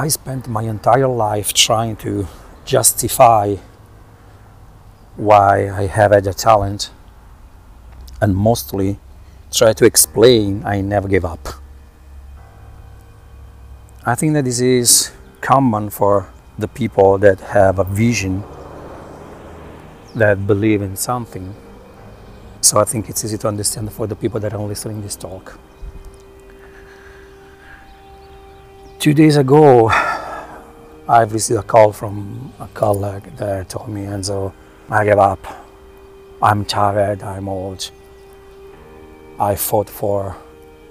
I spent my entire life trying to justify why I have had a talent and mostly try to explain I never gave up. I think that this is common for the people that have a vision that believe in something. So I think it's easy to understand for the people that are listening this talk. Two days ago, I've received a call from a colleague that told me, Enzo, I gave up. I'm tired, I'm old. I fought for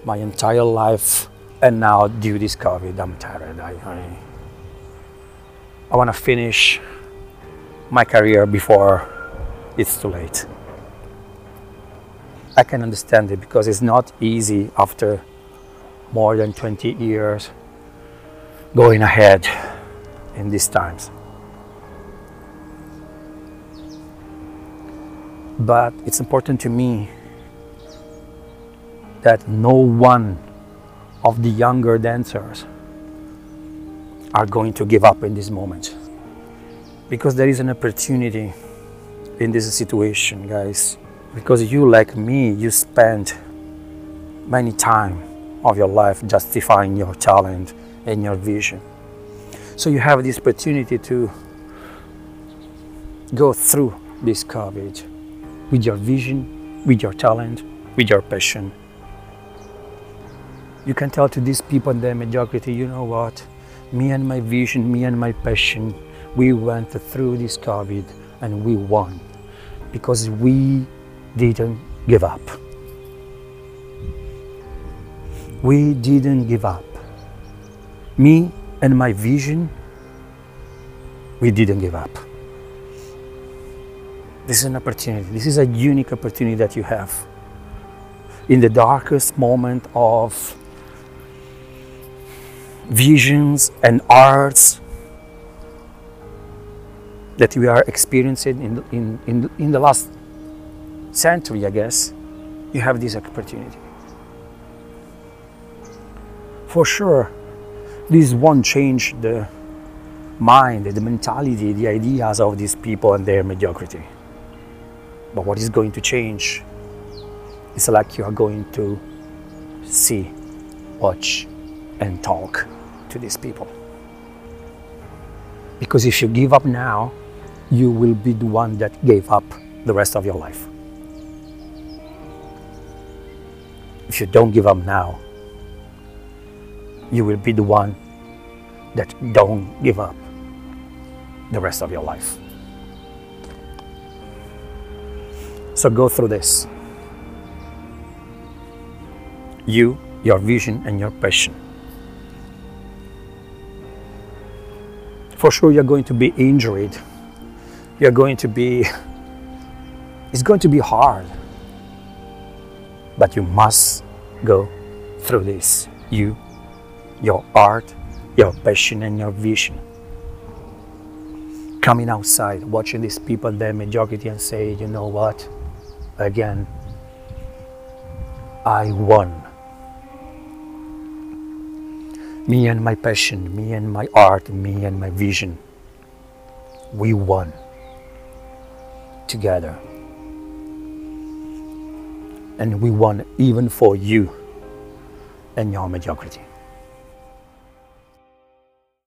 my entire life, and now due to this COVID, I'm tired. I, I, I want to finish my career before it's too late. I can understand it because it's not easy after more than 20 years going ahead in these times. But it's important to me that no one of the younger dancers are going to give up in this moment because there is an opportunity in this situation guys because you like me you spent many time of your life justifying your talent and your vision so you have this opportunity to go through this COVID with your vision with your talent with your passion you can tell to these people in the mediocrity, you know what? Me and my vision, me and my passion, we went through this COVID and we won because we didn't give up. We didn't give up. Me and my vision, we didn't give up. This is an opportunity. This is a unique opportunity that you have. In the darkest moment of visions and arts that we are experiencing in, in, in, in the last century, I guess, you have this opportunity. For sure, this won't change the mind, the mentality, the ideas of these people and their mediocrity. But what is going to change is like you are going to see, watch, and talk to these people. Because if you give up now, you will be the one that gave up the rest of your life. If you don't give up now, you will be the one that don't give up the rest of your life. So go through this. You, your vision, and your passion. for sure you're going to be injured. You're going to be, it's going to be hard. But you must go through this. You, your art, your passion, and your vision. Coming outside, watching these people, their mediocrity, and say, you know what? Again, I won me and my passion, me and my art, me and my vision, we won together. And we won even for you and your mediocrity.